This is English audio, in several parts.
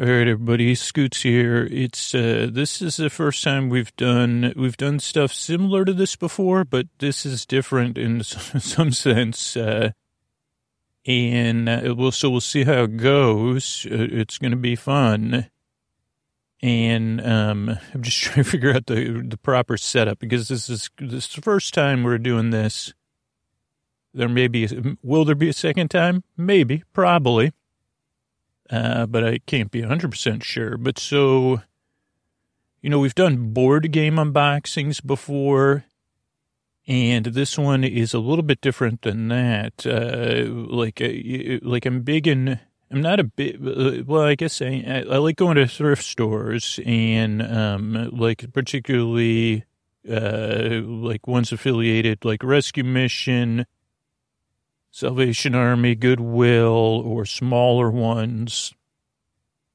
All right, everybody, Scoots here. It's uh, this is the first time we've done we've done stuff similar to this before, but this is different in some sense. Uh, and uh, we'll so we'll see how it goes. Uh, it's going to be fun, and um, I'm just trying to figure out the the proper setup because this is this is the first time we're doing this. There may be will there be a second time? Maybe, probably uh, but I can't be 100% sure. But so, you know, we've done board game unboxings before, and this one is a little bit different than that. Uh, like, uh, like I'm big in, I'm not a bit, uh, well, I guess I, I like going to thrift stores and, um, like particularly, uh, like ones affiliated, like Rescue Mission, Salvation Army, Goodwill, or smaller ones.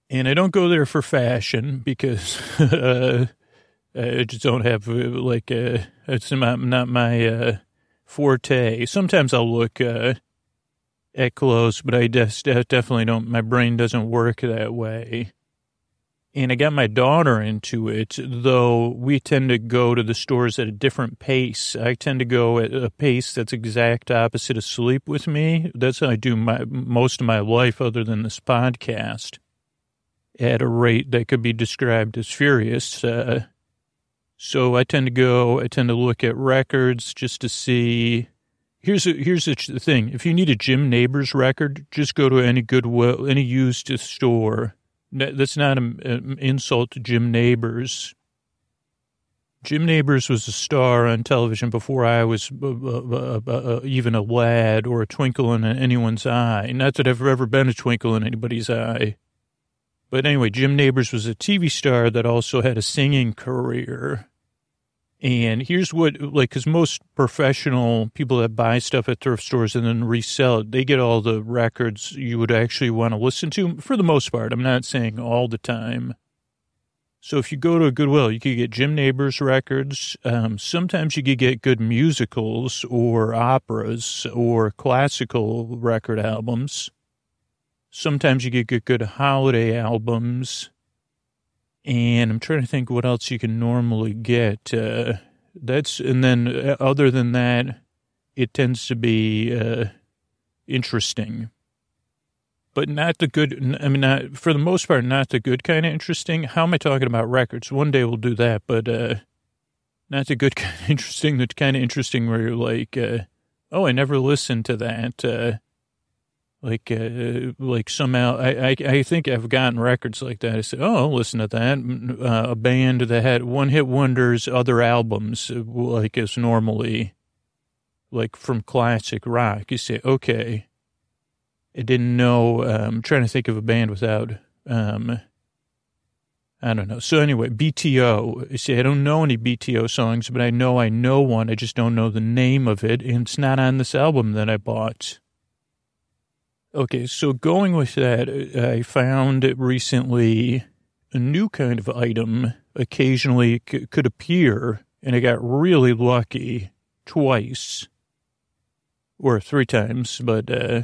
And I don't go there for fashion because uh, I just don't have, uh, like, uh, it's not, not my uh, forte. Sometimes I'll look uh, at clothes, but I just definitely don't, my brain doesn't work that way and I got my daughter into it, though we tend to go to the stores at a different pace. I tend to go at a pace that's exact opposite of sleep with me. That's how I do my most of my life other than this podcast at a rate that could be described as furious. Uh, so I tend to go, I tend to look at records just to see. Here's a, here's the thing. If you need a Jim Nabors record, just go to any Goodwill, any used store that's not an insult to Jim Nabors. Jim Nabors was a star on television before I was uh, even a lad or a twinkle in anyone's eye. Not that I've ever been a twinkle in anybody's eye. But anyway, Jim Nabors was a TV star that also had a singing career. And here's what, like, because most professional people that buy stuff at thrift stores and then resell it, they get all the records you would actually want to listen to for the most part. I'm not saying all the time. So if you go to a Goodwill, you could get Jim Nabors records. Um, sometimes you could get good musicals or operas or classical record albums. Sometimes you could get good holiday albums and I'm trying to think what else you can normally get. Uh, that's and then uh, other than that, it tends to be uh, interesting, but not the good. I mean, not for the most part, not the good kind of interesting. How am I talking about records? One day we'll do that, but uh, not the good kind of interesting. The kind of interesting where you're like, uh, oh, I never listened to that. Like uh, like somehow I, I, I think I've gotten records like that. I said, oh, listen to that. Uh, a band that had one hit wonders, other albums uh, like as normally like from classic rock. You say, okay, I didn't know. Um, I'm trying to think of a band without. Um, I don't know. So anyway, BTO. You see, I don't know any BTO songs, but I know I know one. I just don't know the name of it, and it's not on this album that I bought. Okay, so going with that, I found recently a new kind of item occasionally c- could appear, and I got really lucky twice or three times, but uh,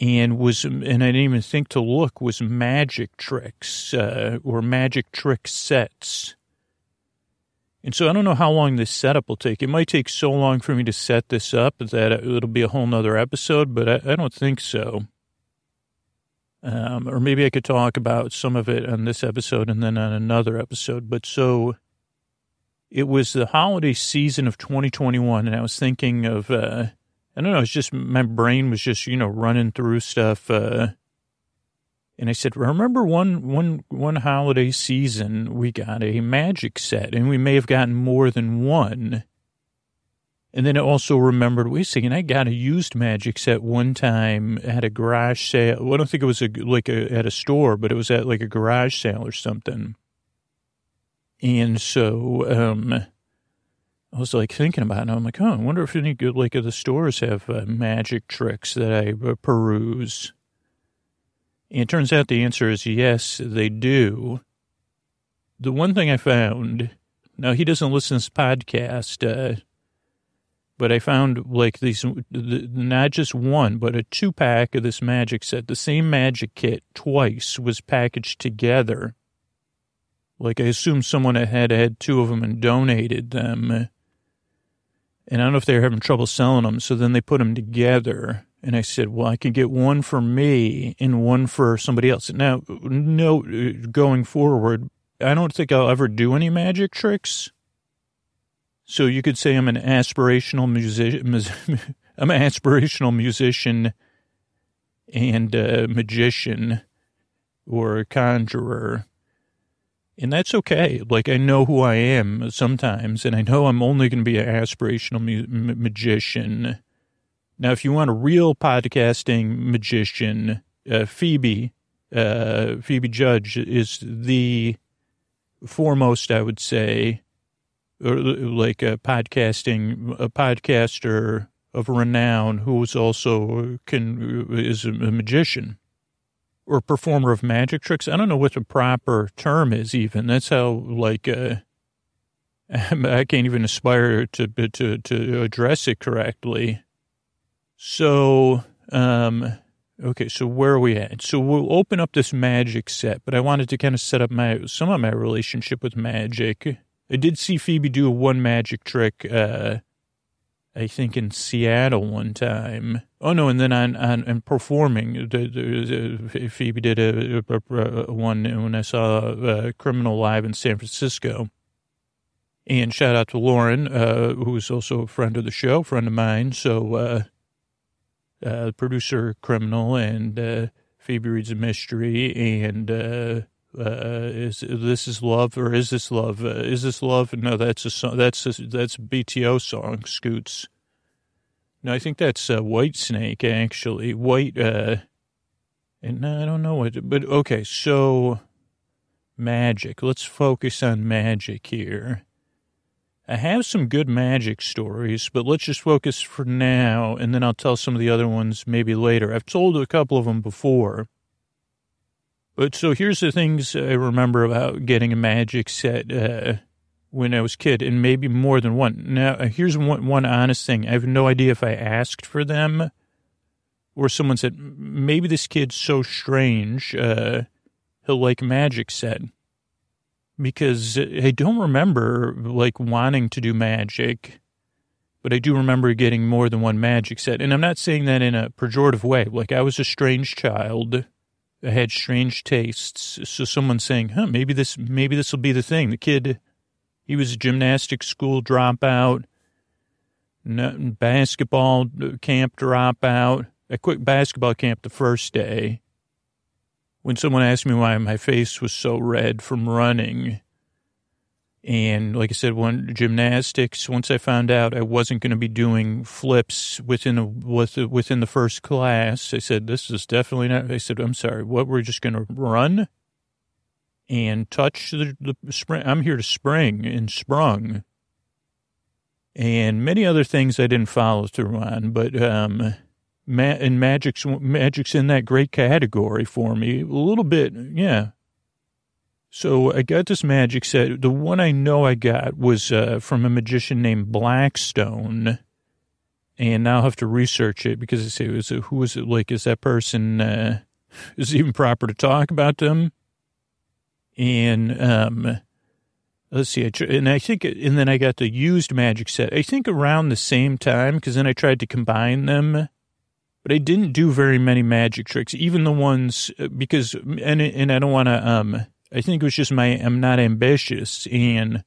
and was and I didn't even think to look was magic tricks uh, or magic trick sets. And so I don't know how long this setup will take. It might take so long for me to set this up that it'll be a whole nother episode, but I, I don't think so. Um, or maybe I could talk about some of it on this episode and then on another episode. But so it was the holiday season of 2021, and I was thinking of, uh, I don't know, it's just my brain was just, you know, running through stuff. Uh, and I said, remember one, one, one holiday season, we got a magic set and we may have gotten more than one. And then I also remembered, wait a second, I got a used magic set one time at a garage sale. Well, I don't think it was a, like a, at a store, but it was at like a garage sale or something. And so, um, I was like thinking about it, and I'm like, oh, I wonder if any good, like, the stores have uh, magic tricks that I uh, peruse. It turns out the answer is yes, they do. The one thing I found, now he doesn't listen to this podcast, uh, but I found like these, not just one, but a two pack of this magic set. The same magic kit twice was packaged together. Like I assume someone had had two of them and donated them. And I don't know if they were having trouble selling them. So then they put them together. And I said, well, I can get one for me and one for somebody else. Now, no, uh, going forward, I don't think I'll ever do any magic tricks. So you could say I'm an aspirational musician. I'm an aspirational musician and a magician or a conjurer. And that's okay. Like, I know who I am sometimes, and I know I'm only going to be an aspirational mu- magician. Now, if you want a real podcasting magician, uh, Phoebe, uh, Phoebe Judge is the foremost, I would say, or like a podcasting, a podcaster of renown who is also can is a magician or performer of magic tricks. I don't know what the proper term is. Even that's how like uh, I can't even aspire to to to address it correctly. So, um, okay, so where are we at? So we'll open up this magic set, but I wanted to kind of set up my some of my relationship with magic. I did see Phoebe do one magic trick, uh, I think in Seattle one time. Oh no, and then on on, on performing, the, the, Phoebe did a, a, a, one when I saw a Criminal live in San Francisco. And shout out to Lauren, uh, who's also a friend of the show, friend of mine. So, uh, producer Criminal and uh, Phoebe reads a mystery and uh, uh, is this is love or is this love? Uh, is this love? No, that's a song. That's a, that's a BTO song. Scoots. No, I think that's uh, Whitesnake actually. White. Uh, and I don't know what, but okay. So magic. Let's focus on magic here. I have some good magic stories, but let's just focus for now, and then I'll tell some of the other ones maybe later. I've told a couple of them before. But so here's the things I remember about getting a magic set uh, when I was kid, and maybe more than one. Now, uh, here's one, one honest thing. I have no idea if I asked for them or someone said, maybe this kid's so strange, uh, he'll like magic set. Because I don't remember, like, wanting to do magic, but I do remember getting more than one magic set. And I'm not saying that in a pejorative way. Like, I was a strange child I had strange tastes. So someone saying, huh, maybe this, maybe this will be the thing. The kid, he was a gymnastics school dropout, basketball camp dropout. I quit basketball camp the first day. When someone asked me why my face was so red from running, and like I said, one gymnastics. Once I found out I wasn't going to be doing flips within within the first class, I said this is definitely not. I said I'm sorry. What we're just going to run and touch the, the spring. I'm here to spring and sprung, and many other things I didn't follow through on. But um, ma- and magic's magic's in that great category for me a little bit. Yeah, so I got this magic set. The one I know I got was uh, from a magician named Blackstone. And now I have to research it because I say, is it, who is it like? Is that person, uh, is it even proper to talk about them? And, um, let's see. I tr- and I think, and then I got the used magic set. I think around the same time because then I tried to combine them but I didn't do very many magic tricks, even the ones uh, because, and, and I don't want to, um, I think it was just my, I'm not ambitious. And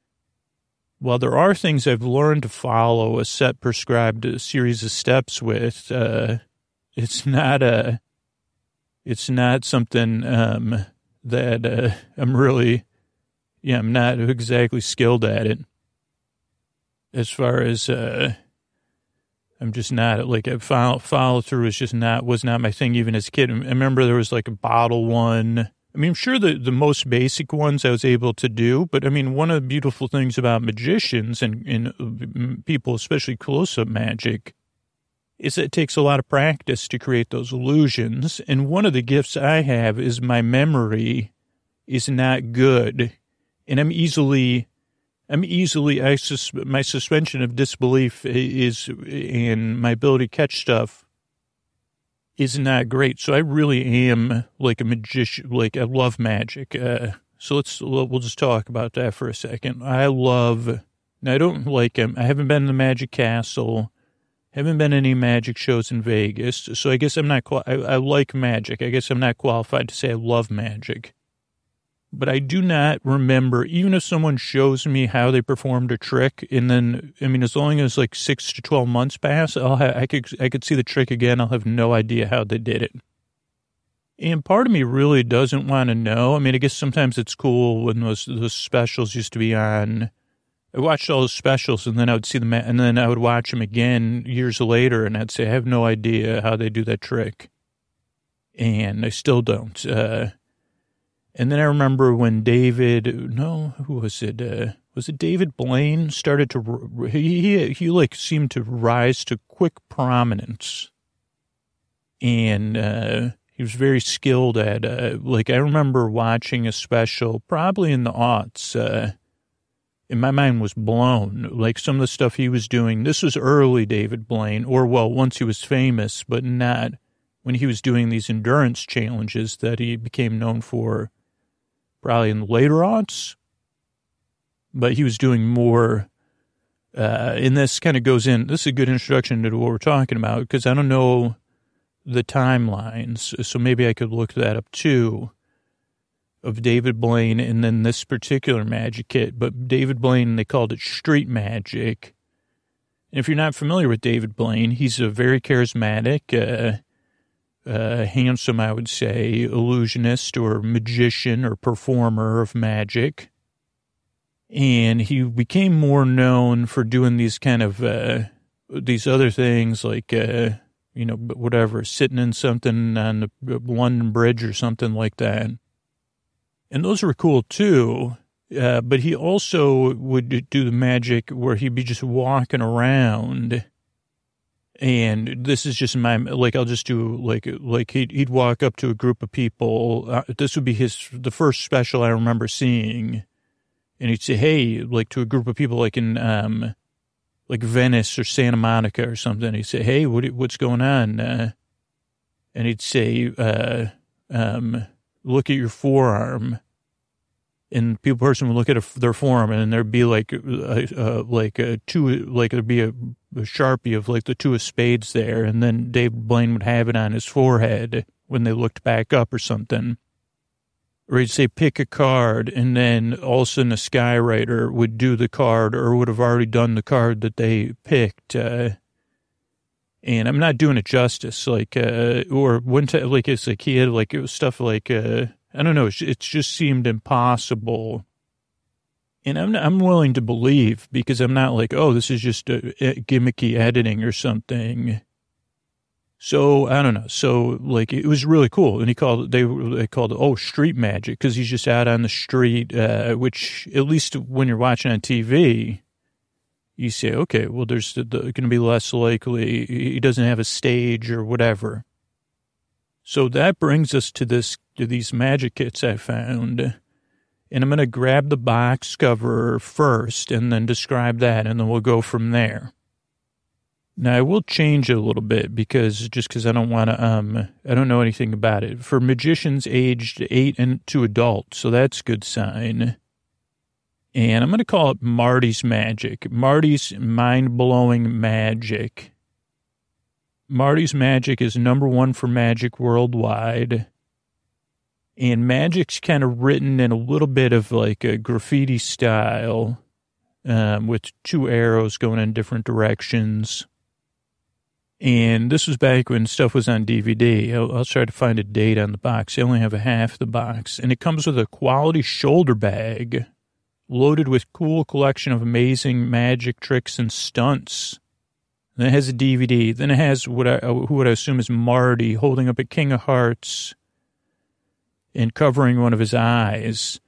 while there are things I've learned to follow a set prescribed series of steps with, uh, it's not a, it's not something, um, that, uh, I'm really, yeah, I'm not exactly skilled at it. As far as, uh, I'm just not like a follow, follow through is just not, was not my thing even as a kid. I remember there was like a bottle one I mean, I'm sure the, the most basic ones I was able to do, but I mean, one of the beautiful things about magicians and, and uh, people, especially close up magic, is that it takes a lot of practice to create those illusions. And one of the gifts I have is my memory is not good. And I'm easily, I'm easily, I sus- my suspension of disbelief is, and my ability to catch stuff is not great. So I really am like a magician, like I love magic. Uh, so let's, we'll just talk about that for a second. I love, I don't like, I haven't been to the Magic Castle. Haven't been any magic shows in Vegas, so I guess I'm not. I, I like magic. I guess I'm not qualified to say I love magic but I do not remember, even if someone shows me how they performed a trick, and then, I mean, as long as like six to 12 months pass, I'll have, I could, I could see the trick again. I'll have no idea how they did it. And part of me really doesn't want to know. I mean, I guess sometimes it's cool when those, those specials used to be on. I watched all those specials and then I would see them, and then I would watch them again years later and I'd say, I have no idea how they do that trick. And I still don't. Uh, and then I remember when David, no, who was it? Uh, was it David Blaine started to, he, he, like seemed to rise to quick prominence. And, uh, he was very skilled at, uh, like, I remember watching a special probably in the aughts, uh, and my mind was blown. Like some of the stuff he was doing, this was early David Blaine, or well, once he was famous, but not when he was doing these endurance challenges that he became known for probably in the later aughts, but he was doing more. Uh, and this kind of goes in. This is a good introduction to what we're talking about because I don't know the timelines, so maybe I could look that up too. Of David Blaine and then this particular magic kit, but David Blaine they called it street magic. And if you're not familiar with David Blaine, he's a very charismatic. Uh, uh, handsome, I would say, illusionist or magician or performer of magic. And he became more known for doing these kind of, uh, these other things like, uh, you know, whatever, sitting in something on the London Bridge or something like that. And those were cool too. Uh, but he also would do the magic where he'd be just walking around and this is just my like I'll just do like like he'd he'd walk up to a group of people. Uh, this would be his the first special I remember seeing, and he'd say, "Hey," like to a group of people like in um like Venice or Santa Monica or something. He'd say, "Hey, what what's going on?" Uh, and he'd say, uh, um, "Look at your forearm." and people person would look at a, their forearm and there'd be like a, like a two like there'd be a, a sharpie of like the two of spades there and then Dave Blaine would have it on his forehead when they looked back up or something or he'd say pick a card and then all of a sudden a skywriter would do the card or would have already done the card that they picked uh, and I'm not doing it justice like uh, or one time like like he had like it was stuff like uh, I don't know. It just seemed impossible. And I'm, I'm willing to believe because I'm not like, oh, this is just a, a gimmicky editing or something. So I don't know. So like it was really cool, and he called they they called it oh street magic because he's just out on the street, uh, which at least when you're watching on TV, you say okay, well there's the, the, going to be less likely he doesn't have a stage or whatever. So that brings us to this to these magic kits I found. And I'm going to grab the box cover first and then describe that, and then we'll go from there. Now I will change it a little bit because just because I don't want to, um, I don't know anything about it. For magicians aged eight and to adult, so that's good sign. And I'm going to call it Marty's Magic, Marty's mind blowing magic. Marty's Magic is number one for magic worldwide. And magic's kind of written in a little bit of like a graffiti style, um, with two arrows going in different directions. And this was back when stuff was on DVD. I'll, I'll, try to find a date on the box. I only have a half the box. And it comes with a quality shoulder bag loaded with cool collection of amazing magic tricks and stunts. Then it has a DVD. Then it has what I, would I assume is Marty holding up a King of Hearts and covering one of his eyes.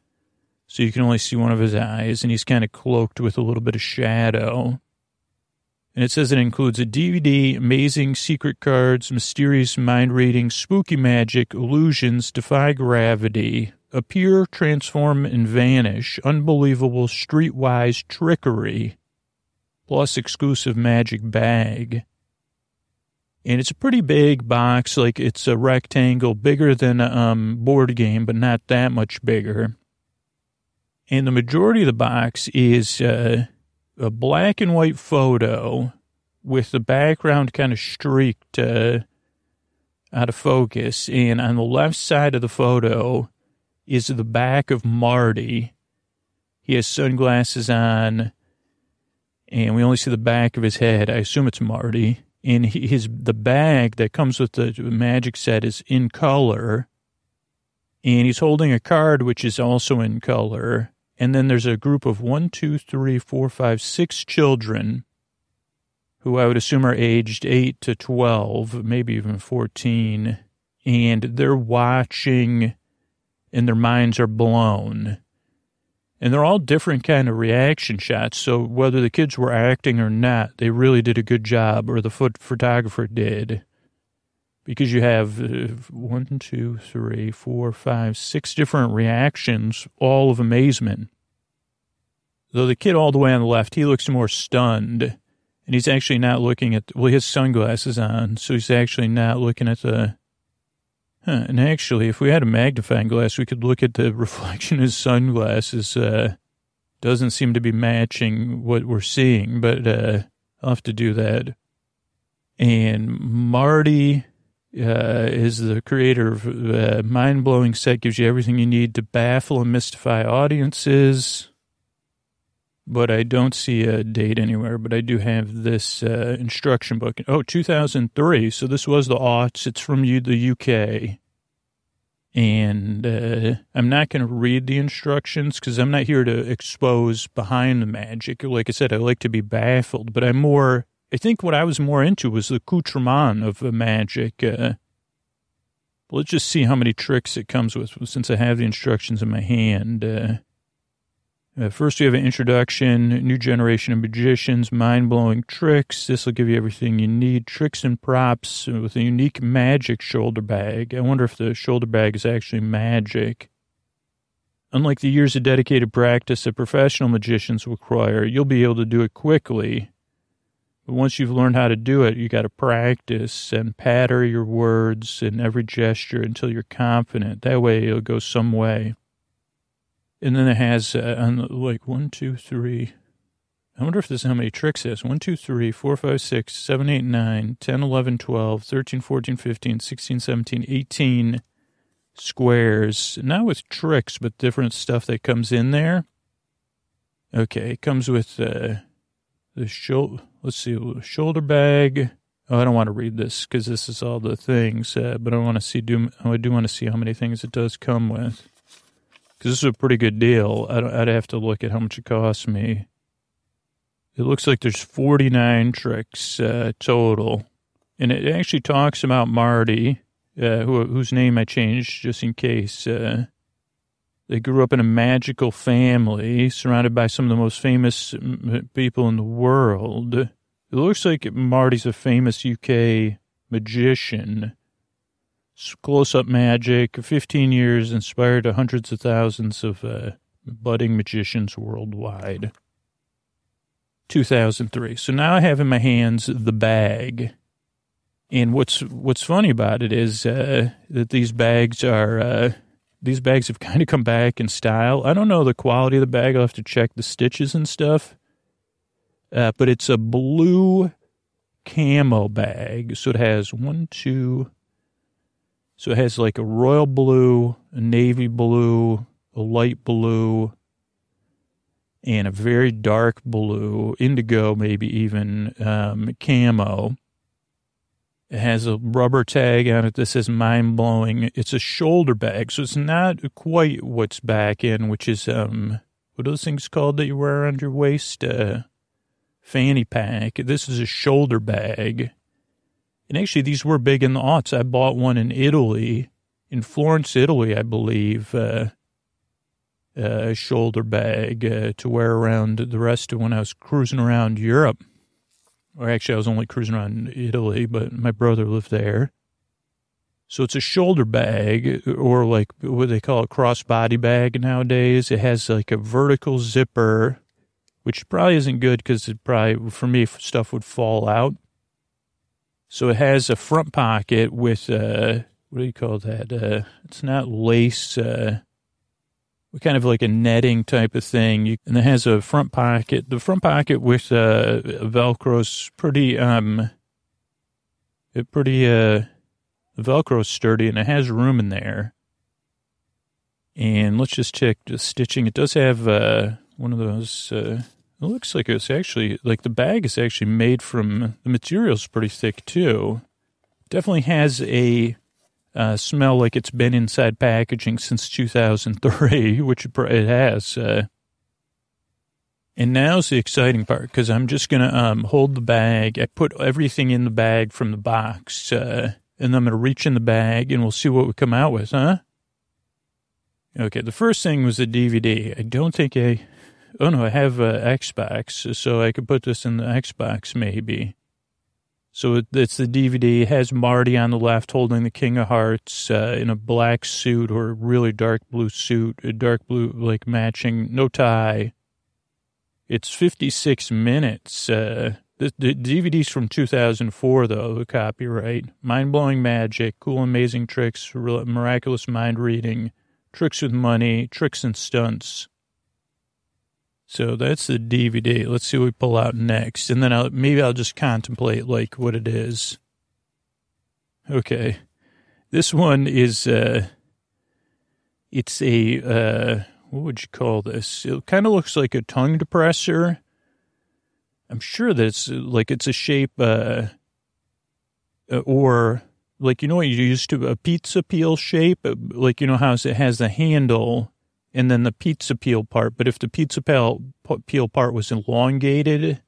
So you can only see one of his eyes, and he's kind of cloaked with a little bit of shadow. And it says it includes a DVD, amazing secret cards, mysterious mind reading, spooky magic, illusions, defy gravity. appear, transform, and vanish. Unbelievable streetwise trickery plus exclusive magic bag. And it's a pretty big box, like it's a rectangle, bigger than a um, board game, but not that much bigger. And the majority of the box is uh, a black and white photo with the background kind of streaked uh, out of focus. And on the left side of the photo is the back of Marty. He has sunglasses on, and we only see the back of his head. I assume it's Marty. And his the bag that comes with the magic set is in color, and he's holding a card which is also in color. And then there's a group of one, two, three, four, five, six children who I would assume are aged 8 to 12, maybe even 14, and they're watching and their minds are blown. And they're all different kind of reaction shots. So whether the kids were acting or not, they really did a good job, or the foot photographer did. Because you have uh, one, two, three, four, five, six different reactions, all of amazement. Though the kid all the way on the left, he looks more stunned and he's actually not looking at, well, he has sunglasses on, so he's actually not looking at the, and actually, if we had a magnifying glass, we could look at the reflection of sunglasses, uh, doesn't seem to be matching what we're seeing, but, uh, I'll have to do that. And Marty, uh, is the creator of uh, Mind Blowing Set, gives you everything you need to baffle and mystify audiences but I don't see a date anywhere. But I do have this uh, instruction book. Oh, 2003. So this was the aughts. It's from you, the UK. And uh, I'm not going to read the instructions because I'm not here to expose behind the magic. Like I said, I like to be baffled, but I'm more, I think what I was more into was the accoutrement of the magic. Uh, let's just see how many tricks it comes with since I have the instructions in my hand. Uh, first, we have an introduction, new generation of magicians, mind blowing tricks. This will give you everything you need tricks and props with a unique magic shoulder bag. I wonder if the shoulder bag is actually magic. Unlike the years of dedicated practice that professional magicians require, you'll be able to do it quickly. But once you've learned how to do it, you got to practice and patter your words and every gesture until you're confident. That way, it'll go some way. And then it has uh, on like one, two, three. I wonder if this is how many tricks it has. 1, 2, 3, 4, 5, 6, 7, 8, 9, 10, 11, 12, 13, 14, 15, 16, 17, 18 squares. Not with tricks, but different stuff that comes in there. Okay, it comes with uh, the shoulder. Let's see, shoulder bag. Oh, I don't want to read this because this is all the things, uh, but I want to see. Do I do want to see how many things it does come with because this is a pretty good deal. I'd, I'd have to look at how much it costs me. It looks like there's 49 tricks uh, total. And it actually talks about Marty, uh, who, whose name I changed just in case. Uh, they grew up in a magical family surrounded by some of the most famous people in the world. It looks like Marty's a famous UK magician close up magic, 15 years inspired hundreds of thousands of uh, budding magicians worldwide. 2003. So now I have in my hands the bag. And what's what's funny about it is uh, that these bags are uh, these bags have kind of come back in style. I don't know the quality of the bag. I'll have to check the stitches and stuff. Uh, but it's a blue camo bag. So it has one, two, so it has like a royal blue, a navy blue, a light blue, and a very dark blue, indigo, maybe even um, camo. It has a rubber tag on it that says mind blowing. It's a shoulder bag, so it's not quite what's back in, which is um, what are those things called that you wear around your waist? Uh, fanny pack. This is a shoulder bag. And actually, these were big in the aughts. I bought one in Italy, in Florence, Italy, I believe, uh, a shoulder bag uh, to wear around the rest of when I was cruising around Europe. Or actually, I was only cruising around Italy, but my brother lived there. So it's a shoulder bag or like what they call a crossbody bag nowadays. It has like a vertical zipper, which probably isn't good because it probably, for me, stuff would fall out. So it has a front pocket with, uh, what do you call that? Uh, it's not lace, uh, kind of like a netting type of thing. You, and it has a front pocket. The front pocket with, uh, Velcro's pretty, um, it pretty, uh, Velcro's sturdy and it has room in there. And let's just check the stitching. It does have uh, one of those. Uh, it looks like it's actually like the bag is actually made from the material's pretty thick too. Definitely has a uh, smell like it's been inside packaging since 2003, which it has. Uh, and now's the exciting part because I'm just gonna um, hold the bag. I put everything in the bag from the box. Uh, and I'm to reach in the bag and we'll see what we come out with, huh? Okay, the first thing was the DVD. I don't think I, oh no, I have uh, Xbox, so I could put this in the Xbox maybe. So it's the DVD. It has Marty on the left holding the King of Hearts uh, in a black suit or really dark blue suit, a dark blue, like matching, no tie. It's 56 minutes. Uh, the, the DVD's from 2004, though, the copyright. Mind blowing magic, cool, amazing tricks, miraculous mind reading, tricks with money, tricks and stunts. So that's the DVD. Let's see what we pull out next. And then I'll, maybe I'll just contemplate like what it is. Okay. This one is, uh, it's a, uh, what would you call this? It kind of looks like a tongue depressor I'm sure that it's like it's a shape, uh, uh, or like you know what you used to a pizza peel shape, like you know how it has the handle and then the pizza peel part. But if the pizza peel part was elongated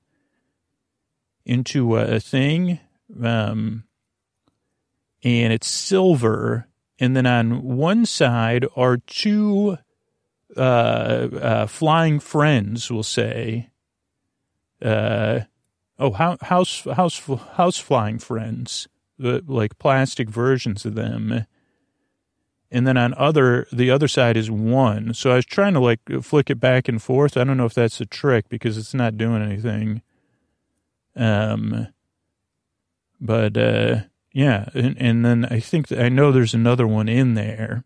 into a thing, um, and it's silver, and then on one side are two uh, uh, flying friends, we'll say uh, oh, house house house flying friends, like plastic versions of them. And then on other the other side is one. So I was trying to like flick it back and forth. I don't know if that's a trick because it's not doing anything. Um, but uh, yeah, and, and then I think I know there's another one in there.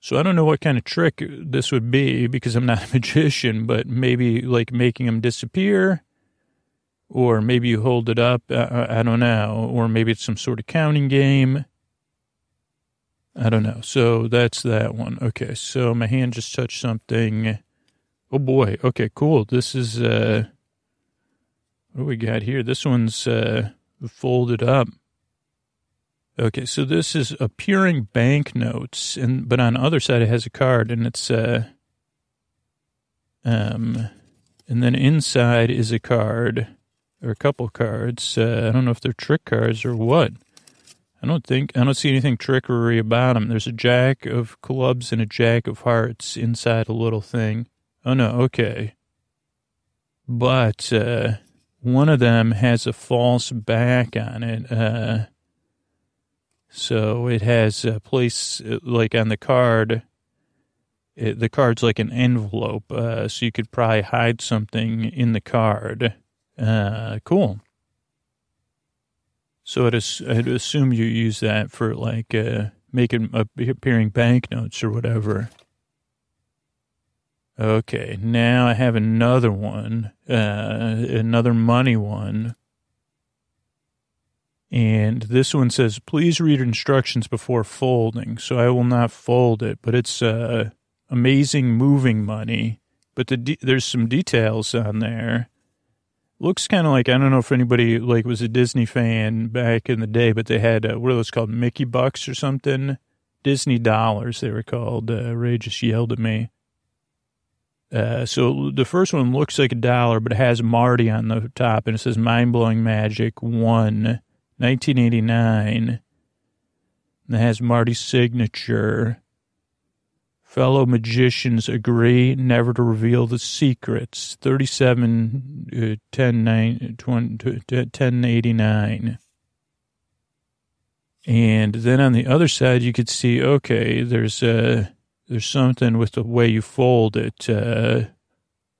So I don't know what kind of trick this would be because I'm not a magician, but maybe like making them disappear, or maybe you hold it up. I, I don't know, or maybe it's some sort of counting game. I don't know. So that's that one. Okay, so my hand just touched something. Oh boy. Okay, cool. This is uh, what do we got here? This one's uh, folded up. Okay, so this is appearing banknotes, and but on the other side it has a card, and it's uh, um, and then inside is a card or a couple cards. Uh, I don't know if they're trick cards or what. I don't think I don't see anything trickery about them. There's a jack of clubs and a jack of hearts inside a little thing. Oh no, okay. But uh, one of them has a false back on it. Uh, so it has a place uh, like on the card. It, the card's like an envelope, uh, so you could probably hide something in the card. Uh, cool. So I'd, I'd, assume you use that for like uh, making uh, appearing banknotes or whatever. Okay, now I have another one, uh, another money one. And this one says, please read instructions before folding. So I will not fold it, but it's uh, amazing moving money. But the de- there's some details on there. Looks kind of like, I don't know if anybody like was a Disney fan back in the day, but they had, uh, what are those called? Mickey Bucks or something? Disney dollars, they were called. Uh, Ray just yelled at me. Uh, so the first one looks like a dollar, but it has Marty on the top, and it says "Mind blowing magic one." 1989. And it has Marty's signature. Fellow magicians agree never to reveal the secrets. 37 uh, 10, 9, 20, 1089. And then on the other side, you could see, okay, there's uh, there's something with the way you fold it uh,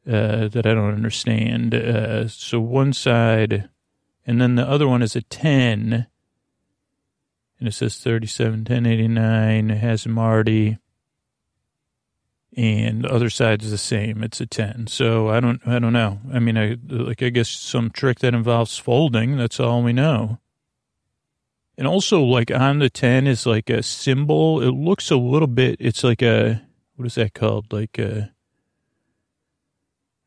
uh, that I don't understand. Uh, so one side, and then the other one is a 10, and it says 37, 1089. It has Marty, and the other side is the same. It's a 10. So I don't, I don't know. I mean, I like, I guess some trick that involves folding. That's all we know. And also, like on the 10 is like a symbol. It looks a little bit, it's like a, what is that called? Like a,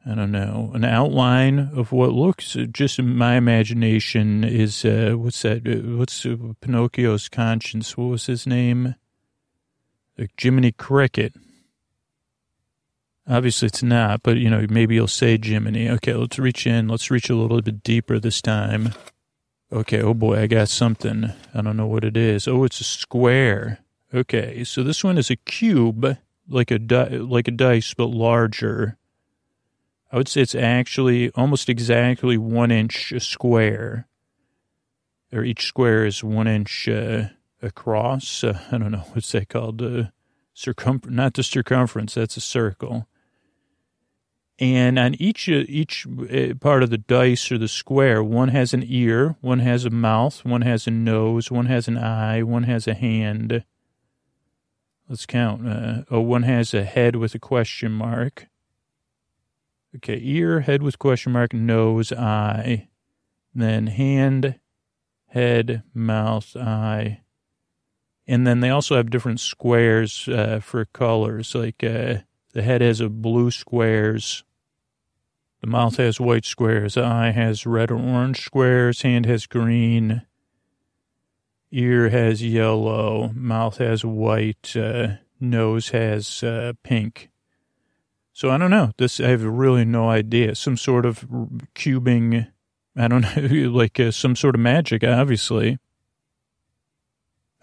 I don't know, an outline of what looks, just in my imagination, is, uh, what's that? Uh, what's uh, Pinocchio's conscience? What was his name? Like Jiminy Cricket. Obviously, it's not, but, you know, maybe you'll say Jiminy. Okay, let's reach in. Let's reach a little bit deeper this time. Okay, oh boy, I got something. I don't know what it is. Oh, it's a square. Okay, so this one is a cube, like a di- like a dice, but larger. I would say it's actually almost exactly one inch a square. Or each square is one inch uh, across. Uh, I don't know what's that called. Uh, circumference, not the circumference. That's a circle and on each uh, each uh, part of the dice or the square, one has an ear, one has a mouth, one has a nose, one has an eye, one has a hand. Let's count. Uh, oh, one has a head with a question mark. Okay, ear, head with question mark, nose, eye, then hand, head, mouth, eye, and then they also have different squares uh, for colors. Like uh, the head has a blue squares the mouth has white squares. The eye has red or orange squares. Hand has green. Ear has yellow. Mouth has white. Uh, nose has uh, pink. So I don't know. This I have really no idea. Some sort of cubing. I don't know, like uh, some sort of magic, obviously.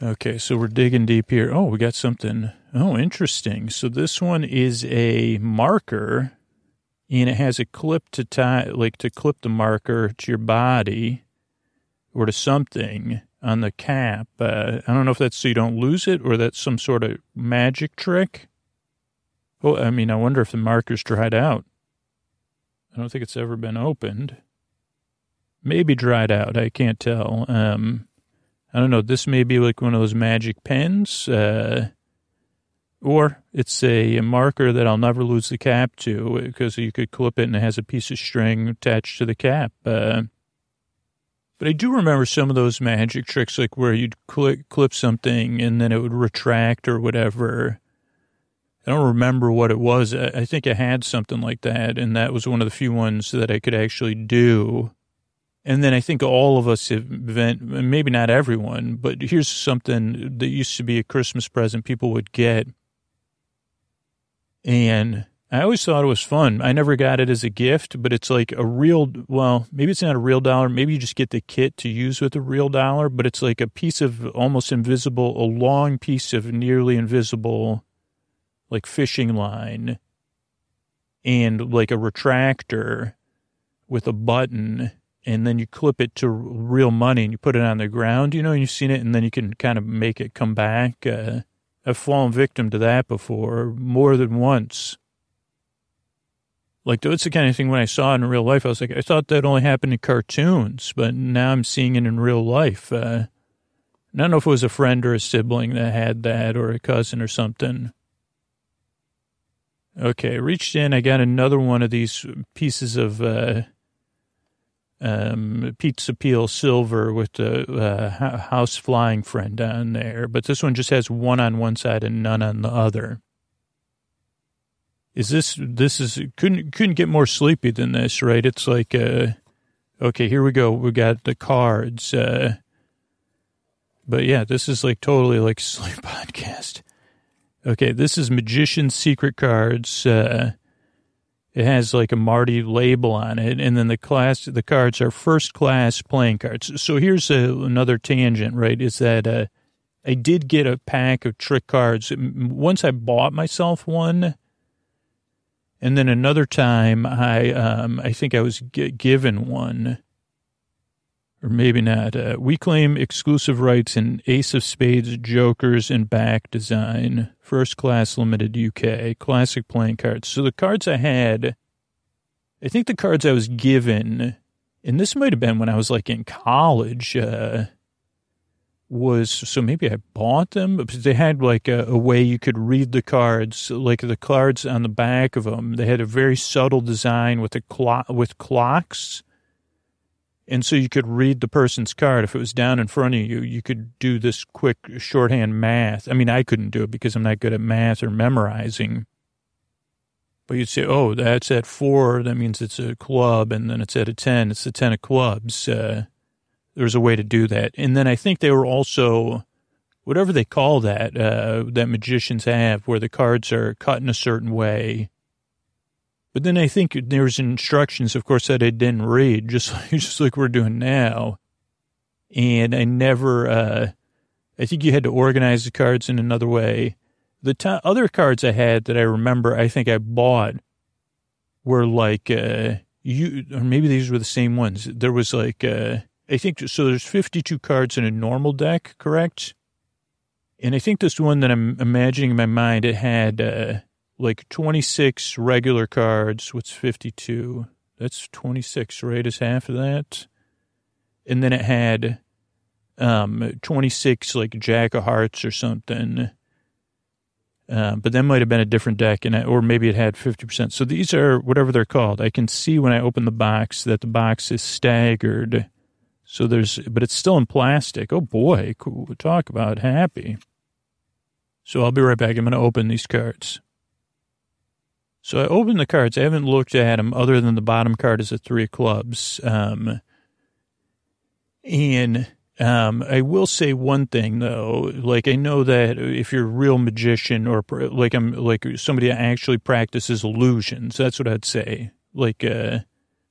Okay, so we're digging deep here. Oh, we got something. Oh, interesting. So this one is a marker and it has a clip to tie, like to clip the marker to your body or to something on the cap. Uh, I don't know if that's so you don't lose it or that's some sort of magic trick. Oh, I mean, I wonder if the marker's dried out. I don't think it's ever been opened. Maybe dried out. I can't tell. Um, I don't know. This may be like one of those magic pens. Uh, or it's a, marker that I'll never lose the cap to because you could clip it and it has a piece of string attached to the cap. Uh, but I do remember some of those magic tricks, like where you'd click, clip something and then it would retract or whatever. I don't remember what it was. I think I had something like that, and that was one of the few ones that I could actually do. And then I think all of us have been, maybe not everyone, but here's something that used to be a Christmas present people would get and I always thought it was fun. I never got it as a gift, but it's like a real, well, maybe it's not a real dollar. Maybe you just get the kit to use with a real dollar, but it's like a piece of almost invisible, a long piece of nearly invisible, like fishing line and like a retractor with a button. And then you clip it to real money and you put it on the ground, you know, and you've seen it and then you can kind of make it come back. Uh, I've fallen victim to that before more than once. Like, that's the kind of thing when I saw it in real life, I was like, I thought that only happened in cartoons, but now I'm seeing it in real life. Uh, I don't know if it was a friend or a sibling that had that or a cousin or something. Okay, reached in. I got another one of these pieces of uh, um, pizza peel silver with the uh, house flying friend on there, but this one just has one on one side and none on the other. Is this this is couldn't couldn't get more sleepy than this, right? It's like uh, okay, here we go. We got the cards. Uh, but yeah, this is like totally like sleep podcast. Okay, this is Magician's Secret Cards. Uh, it has like a Marty label on it, and then the class, the cards are first class playing cards. So here's a, another tangent, right? Is that uh, I did get a pack of trick cards once. I bought myself one, and then another time I, um, I think I was g- given one, or maybe not. Uh, we claim exclusive rights in Ace of Spades, Jokers, and back design. First class limited UK. Classic playing cards. So the cards I had, I think the cards I was given, and this might have been when I was like in college, uh, was so maybe I bought them because they had like a, a, way you could read the cards, like the cards on the back of them. They had a very subtle design with a clock with clocks and so you could read the person's card. If it was down in front of you, you could do this quick shorthand math. I mean, I couldn't do it because I'm not good at math or memorizing. But you'd say, oh, that's at four. That means it's a club. And then it's at a 10. It's the 10 of clubs. Uh, there's a way to do that. And then I think they were also, whatever they call that, uh, that magicians have, where the cards are cut in a certain way but then I think there's instructions, of course, that I didn't read, just just like we're doing now. And I never, uh, I think you had to organize the cards in another way. The t- other cards I had that I remember, I think I bought were like, uh, you, or maybe these were the same ones. There was like, uh, I think, so there's 52 cards in a normal deck, correct? And I think this one that I'm imagining in my mind, it had, uh, like 26 regular cards. What's 52? That's 26, right? Is half of that. And then it had um 26 like Jack of Hearts or something. Uh, but that might have been a different deck, and or maybe it had 50%. So these are whatever they're called. I can see when I open the box that the box is staggered. So there's, but it's still in plastic. Oh boy, cool. Talk about happy. So I'll be right back. I'm going to open these cards. So I opened the cards. I haven't looked at them other than the bottom card is a three of clubs. Um, and um, I will say one thing though, like I know that if you're a real magician or like I'm like somebody that actually practices illusions, that's what I'd say. Like uh,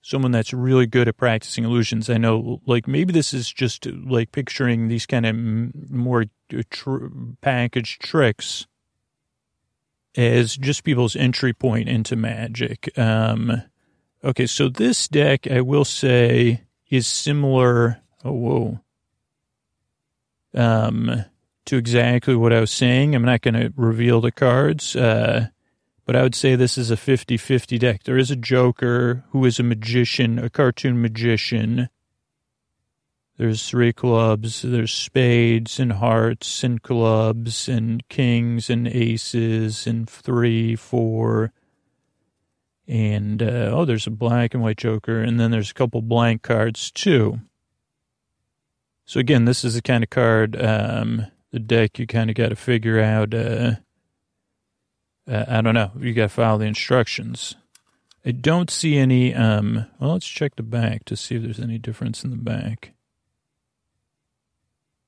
someone that's really good at practicing illusions. I know, like maybe this is just like picturing these kind of more tr- packaged tricks as just people's entry point into magic. Um, okay, so this deck, I will say, is similar. Oh, whoa. Um, to exactly what I was saying. I'm not going to reveal the cards, uh, but I would say this is a 50 50 deck. There is a Joker who is a magician, a cartoon magician. There's three clubs. There's spades and hearts and clubs and kings and aces and three, four. And, uh, oh, there's a black and white joker. And then there's a couple blank cards too. So again, this is the kind of card, um, the deck you kind of got to figure out, uh, uh, I don't know. You got to follow the instructions. I don't see any, um, well, let's check the back to see if there's any difference in the back.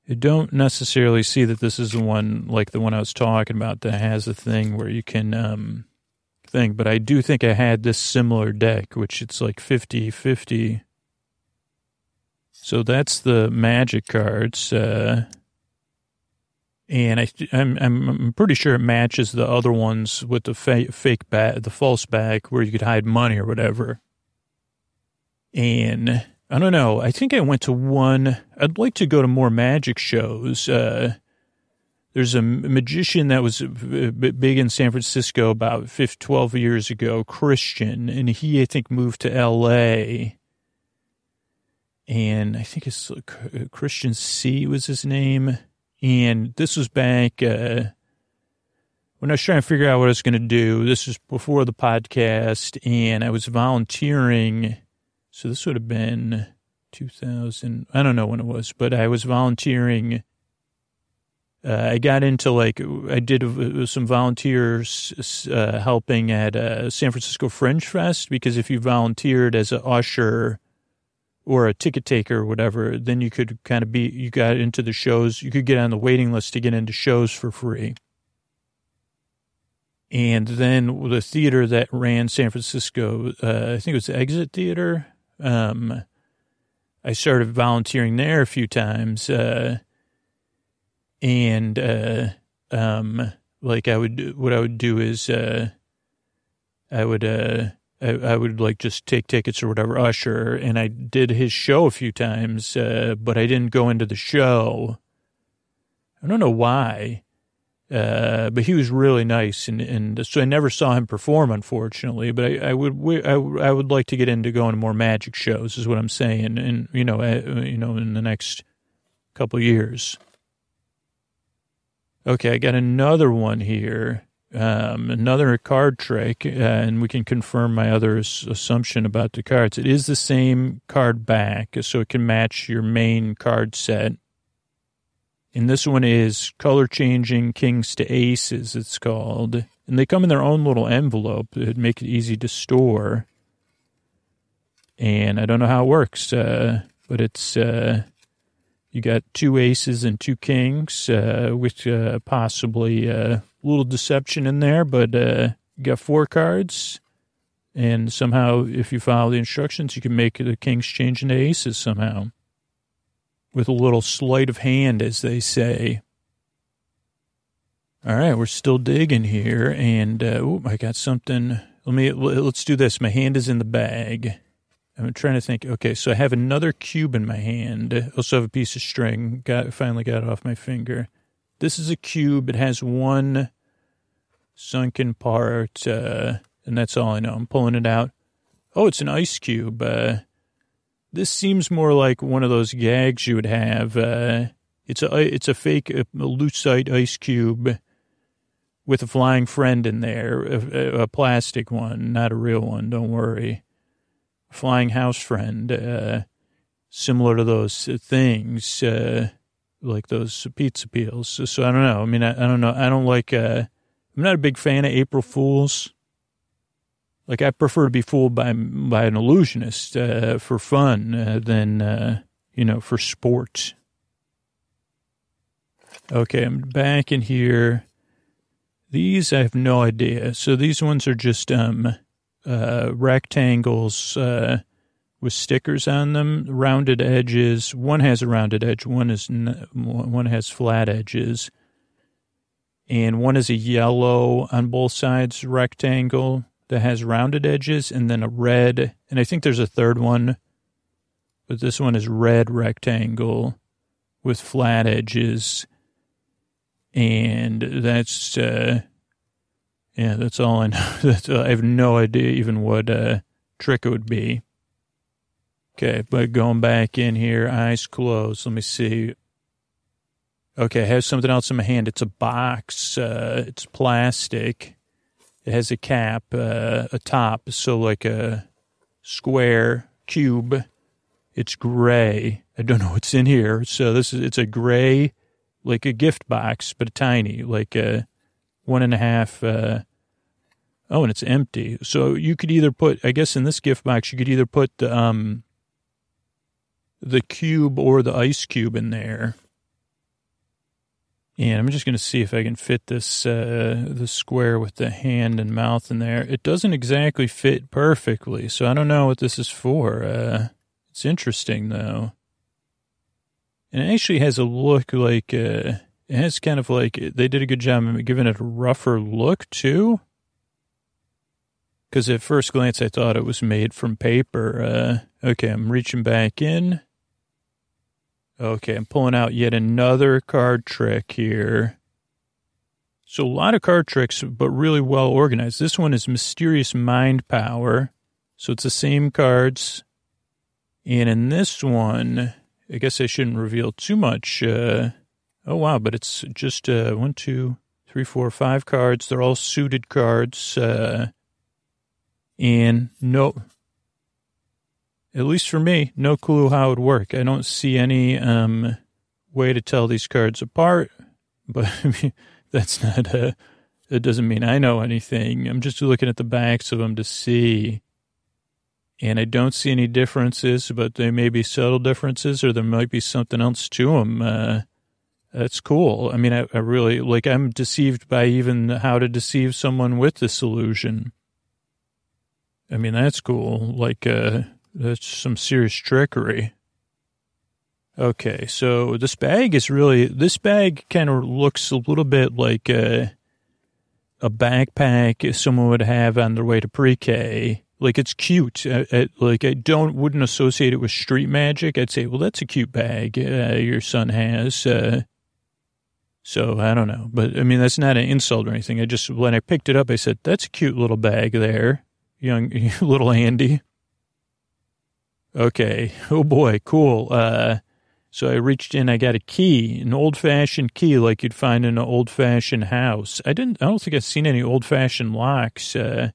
You don't necessarily see that this is the one like the one I was talking about that has a thing where you can um thing, but I do think I had this similar deck, which it's like 50-50. So that's the magic cards, uh, and I, I'm, I'm pretty sure it matches the other ones with the fake, fake back, the false back where you could hide money or whatever. And I don't know. I think I went to one. I'd like to go to more magic shows. Uh, there's a magician that was big in San Francisco about 15, 12 years ago, Christian, and he, I think, moved to L.A. And I think it's uh, Christian C was his name. And this was back uh, when I was trying to figure out what I was going to do. This was before the podcast, and I was volunteering – so this would have been 2000. I don't know when it was, but I was volunteering. Uh, I got into like, I did some volunteers uh, helping at uh, San Francisco Fringe Fest because if you volunteered as an usher or a ticket taker or whatever, then you could kind of be, you got into the shows, you could get on the waiting list to get into shows for free. And then the theater that ran San Francisco, uh, I think it was the Exit Theater um, I started volunteering there a few times, uh, and uh, um, like I would, what I would do is uh, I would uh, I, I, would like just take tickets or whatever, Usher, and I did his show a few times, uh, but I didn't go into the show. I don't know why, uh, but he was really nice, and, and so I never saw him perform, unfortunately. But I, I would I, I would like to get into going to more magic shows, is what I'm saying, and you know, uh, you know, in the next couple years. Okay, I got another one here um, another card trick, uh, and we can confirm my other assumption about the cards. It is the same card back, so it can match your main card set. And this one is color changing kings to aces, it's called. And they come in their own little envelope that make it easy to store. And I don't know how it works, uh, but it's uh, you got two aces and two kings, uh, with uh, possibly uh, little deception in there, but uh, you got four cards. And somehow, if you follow the instructions, you can make the kings change into aces somehow. With a little sleight of hand, as they say. All right, we're still digging here, and uh, oh, I got something. Let me let's do this. My hand is in the bag. I'm trying to think. Okay, so I have another cube in my hand. I also have a piece of string. Got finally got it off my finger. This is a cube. It has one sunken part, uh, and that's all I know. I'm pulling it out. Oh, it's an ice cube. Uh, this seems more like one of those gags you would have. Uh, it's a it's a fake a lucite ice cube with a flying friend in there, a, a, plastic one, not a real one. Don't worry. flying house friend, uh, similar to those things, uh, like those pizza peels. So, so, I don't know. I mean, I, I don't know. I don't like. Uh, I'm not a big fan of April Fools. Like I prefer to be fooled by by an illusionist uh, for fun uh, than uh, you know for sport. Okay, I'm back in here. These I have no idea. So these ones are just um, uh, rectangles uh, with stickers on them, rounded edges. One has a rounded edge. One is one has flat edges and one is a yellow on both sides rectangle that has rounded edges, and then a red, and I think there's a third one, but this one is red rectangle with flat edges, and that's uh, yeah, that's all I know. That's, uh, I have no idea even what uh, trick it would be. Okay, but going back in here, eyes closed. Let me see. Okay, I have something else in my hand. It's a box. Uh, it's plastic. It has a cap, uh, a top, so like a square cube. It's gray. I don't know what's in here. So this is it's a gray, like a gift box, but tiny, like a one and a half. Uh, oh, and it's empty. So you could either put, I guess, in this gift box, you could either put the um, the cube or the ice cube in there and I'm just going to see if I can fit this uh, the square with the hand and mouth in there. It doesn't exactly fit perfectly, so I don't know what this is for. Uh, it's interesting though, and it actually has a look like uh, it has kind of like they did a good job of giving it a rougher look too. Because at first glance, I thought it was made from paper. Uh, okay, I'm reaching back in. Okay, I'm pulling out yet another card trick here. So a lot of card tricks, but really well organized. This one is Mysterious Mind Power. So it's the same cards. And in this one, I guess I shouldn't reveal too much. Uh, oh, wow, but it's just uh, one, two, three, four, five cards. They're all suited cards. Uh, and no, at least for me, no clue how it would work. I don't see any um, way to tell these cards apart, but I mean, that's not a, it doesn't mean I know anything. I'm just looking at the backs of them to see. And I don't see any differences, but there may be subtle differences or there might be something else to them. Uh, that's cool. I mean, I, I really, like, I'm deceived by even how to deceive someone with this illusion. I mean, that's cool. Like, uh, that's some serious trickery. Okay, so this bag is really, this bag kind of looks a little bit like a, a backpack someone would have on their way to pre-K. like it's cute. Uh, uh, like I don't wouldn't associate it with street magic. I'd say, well, that's a cute bag uh, your son has. Uh, so I don't know, but I mean that's not an insult or anything. I just when I picked it up, I said, "That's a cute little bag there, young little Andy." Okay. Oh boy, cool. Uh, so I reached in, I got a key, an old fashioned key like you'd find in an old fashioned house. I didn't, I don't think I've seen any old fashioned locks, uh,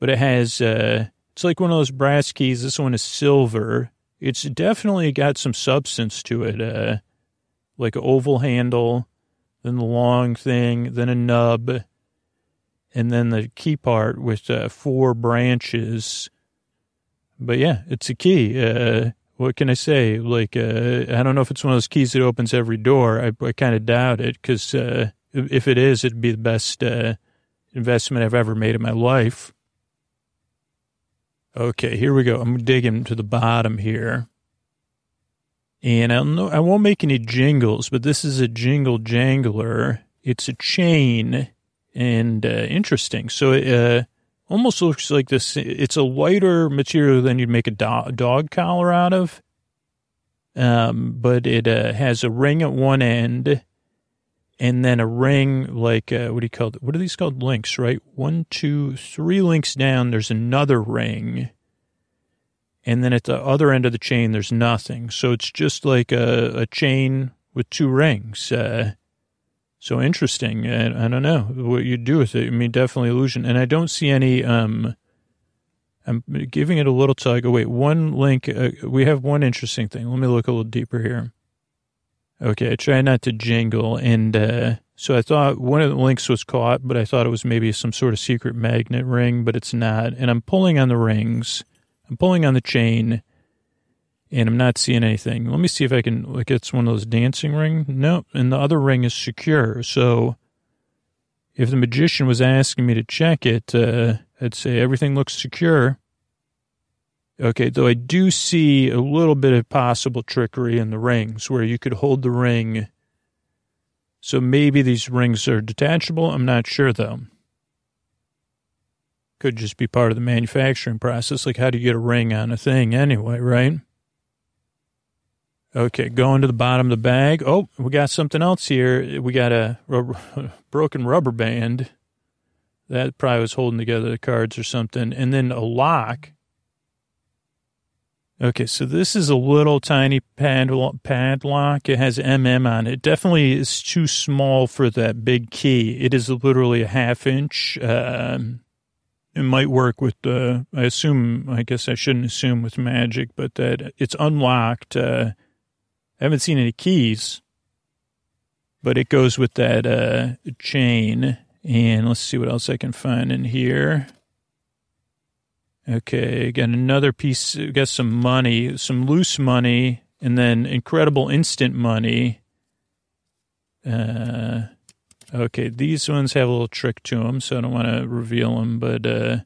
but it has, uh, it's like one of those brass keys. This one is silver. It's definitely got some substance to it. Uh, like an oval handle, then the long thing, then a nub, and then the key part with uh, four branches. But yeah, it's a key. Uh, what can I say? Like, uh, I don't know if it's one of those keys that opens every door. I, I kind of doubt it because uh, if it is, it'd be the best uh, investment I've ever made in my life. Okay, here we go. I'm digging to the bottom here. And I, know, I won't make any jingles, but this is a jingle jangler. It's a chain and uh, interesting. So uh, almost looks like this. It's a lighter material than you'd make a do- dog collar out of. Um, but it uh, has a ring at one end and then a ring like, uh, what do you call it? What are these called? Links, right? One, two, three links down. There's another ring and then at the other end of the chain, there's nothing. So it's just like a, a chain with two rings. Uh, so interesting. I, I, don't know what you do with it. I mean, definitely illusion. And I don't see any. Um, I'm giving it a little tug. Oh, wait, one link. Uh, we have one interesting thing. Let me look a little deeper here. Okay, I try not to jingle. And uh, so I thought one of the links was caught, but I thought it was maybe some sort of secret magnet ring, but it's not. And I'm pulling on the rings I'm pulling on the chain and I'm not seeing anything. Let me see if I can, like, it's one of those dancing ring. Nope. And the other ring is secure. So if the magician was asking me to check it, uh, I'd say everything looks secure. Okay, though I do see a little bit of possible trickery in the rings where you could hold the ring. So maybe these rings are detachable. I'm not sure though. Could just be part of the manufacturing process. Like, how do you get a ring on a thing anyway, right? Okay, going to the bottom of the bag. Oh, we got something else here. We got a, a broken rubber band. That probably was holding together the cards or something. And then a lock. Okay, so this is a little tiny padlock. It has MM on it. it. Definitely is too small for that big key. It is literally a half inch. Um, it might work with uh, I assume I guess I shouldn't assume with magic, but that it's unlocked. Uh, I haven't seen any keys, but it goes with that uh, chain. And let's see what else I can find in here. Okay, got another piece. Got some money, some loose money, and then incredible instant money. Uh, Okay, these ones have a little trick to them, so I don't want to reveal them, but uh,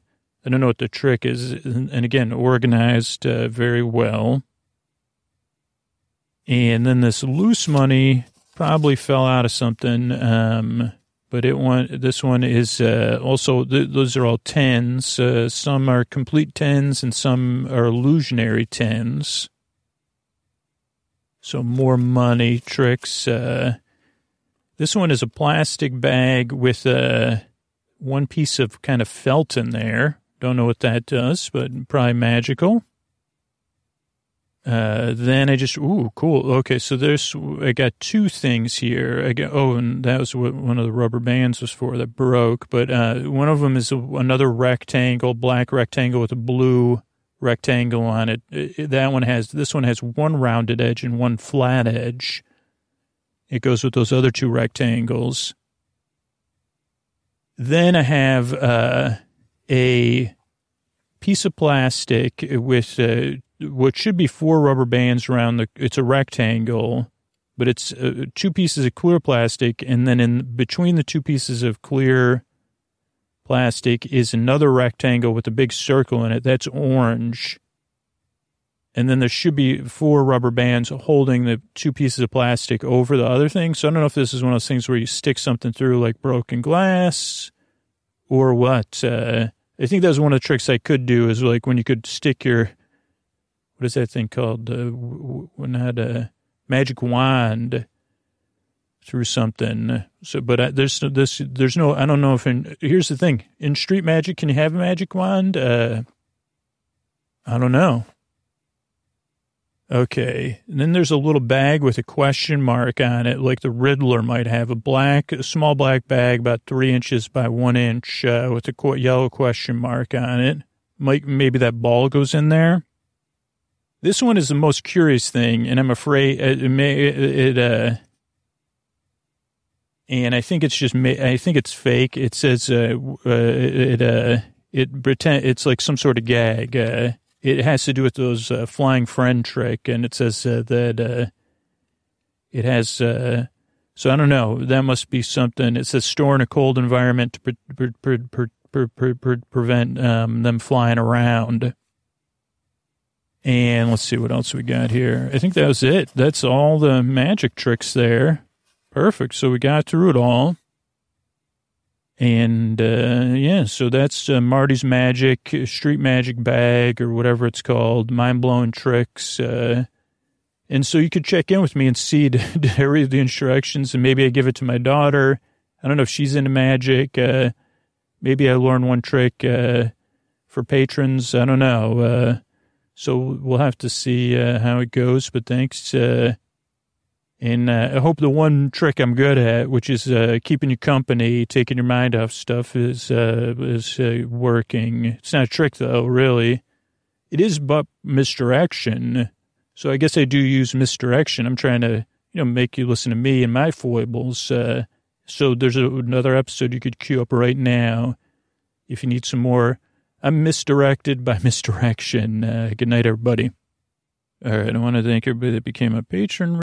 I don't know what the trick is. And again, organized uh, very well. And then this loose money probably fell out of something, um, but it one this one is uh, also th- those are all tens. Uh, some are complete tens, and some are illusionary tens. So more money tricks. Uh, this one is a plastic bag with uh, one piece of kind of felt in there. Don't know what that does, but probably magical. Uh, then I just, ooh, cool. Okay, so there's, I got two things here. I got, oh, and that was what one of the rubber bands was for that broke. But uh, one of them is a, another rectangle, black rectangle with a blue rectangle on it. That one has, this one has one rounded edge and one flat edge. It goes with those other two rectangles. Then I have uh, a piece of plastic with uh, what should be four rubber bands around the. It's a rectangle, but it's uh, two pieces of clear plastic, and then in between the two pieces of clear plastic is another rectangle with a big circle in it. That's orange and then there should be four rubber bands holding the two pieces of plastic over the other thing. So I don't know if this is one of those things where you stick something through like broken glass or what. Uh, I think that was one of the tricks I could do is like when you could stick your, what is that thing called? Uh, when I had a magic wand through something. So, but I, there's this, there's no, I don't know if in, here's the thing in street magic, can you have a magic wand? Uh, I don't know. Okay. And then there's a little bag with a question mark on it, like the Riddler might have a black, a small black bag about three inches by one inch uh, with a yellow question mark on it. Might, maybe that ball goes in there. This one is the most curious thing, and I'm afraid it, may, it, it uh, and I think it's just, I think it's fake. It says, uh, uh it, uh, it pretend, it's like some sort of gag. Uh, it has to do with those uh, flying friend trick, and it says uh, that uh, it has. Uh, so I don't know. That must be something. It says store in a cold environment to pre- pre- pre- prevent um, them flying around. And let's see what else we got here. I think that was it. That's all the magic tricks there. Perfect. So we got through it all. And uh, yeah, so that's uh, Marvin's Magic, Street Magic Bag, or whatever it's called, Mind Blowing Tricks. Uh, and so you could check in with me and see, did I read the instructions? And maybe I give it to my daughter. I don't know if she's into magic. Uh, maybe I learn one trick uh, for patrons. I don't know. Uh, so we'll have to see how it goes. But thanks and uh, I hope the one trick I'm good at, which is uh, keeping you company, taking your mind off stuff, is uh, is uh, working. It's not a trick though, really. It is but misdirection. So I guess I do use misdirection. I'm trying to you know make you listen to me and my foibles. Uh, so there's a, another episode you could queue up right now if you need some more. I'm misdirected by misdirection. Uh, good night, everybody. All right, I want to thank everybody that became a patron.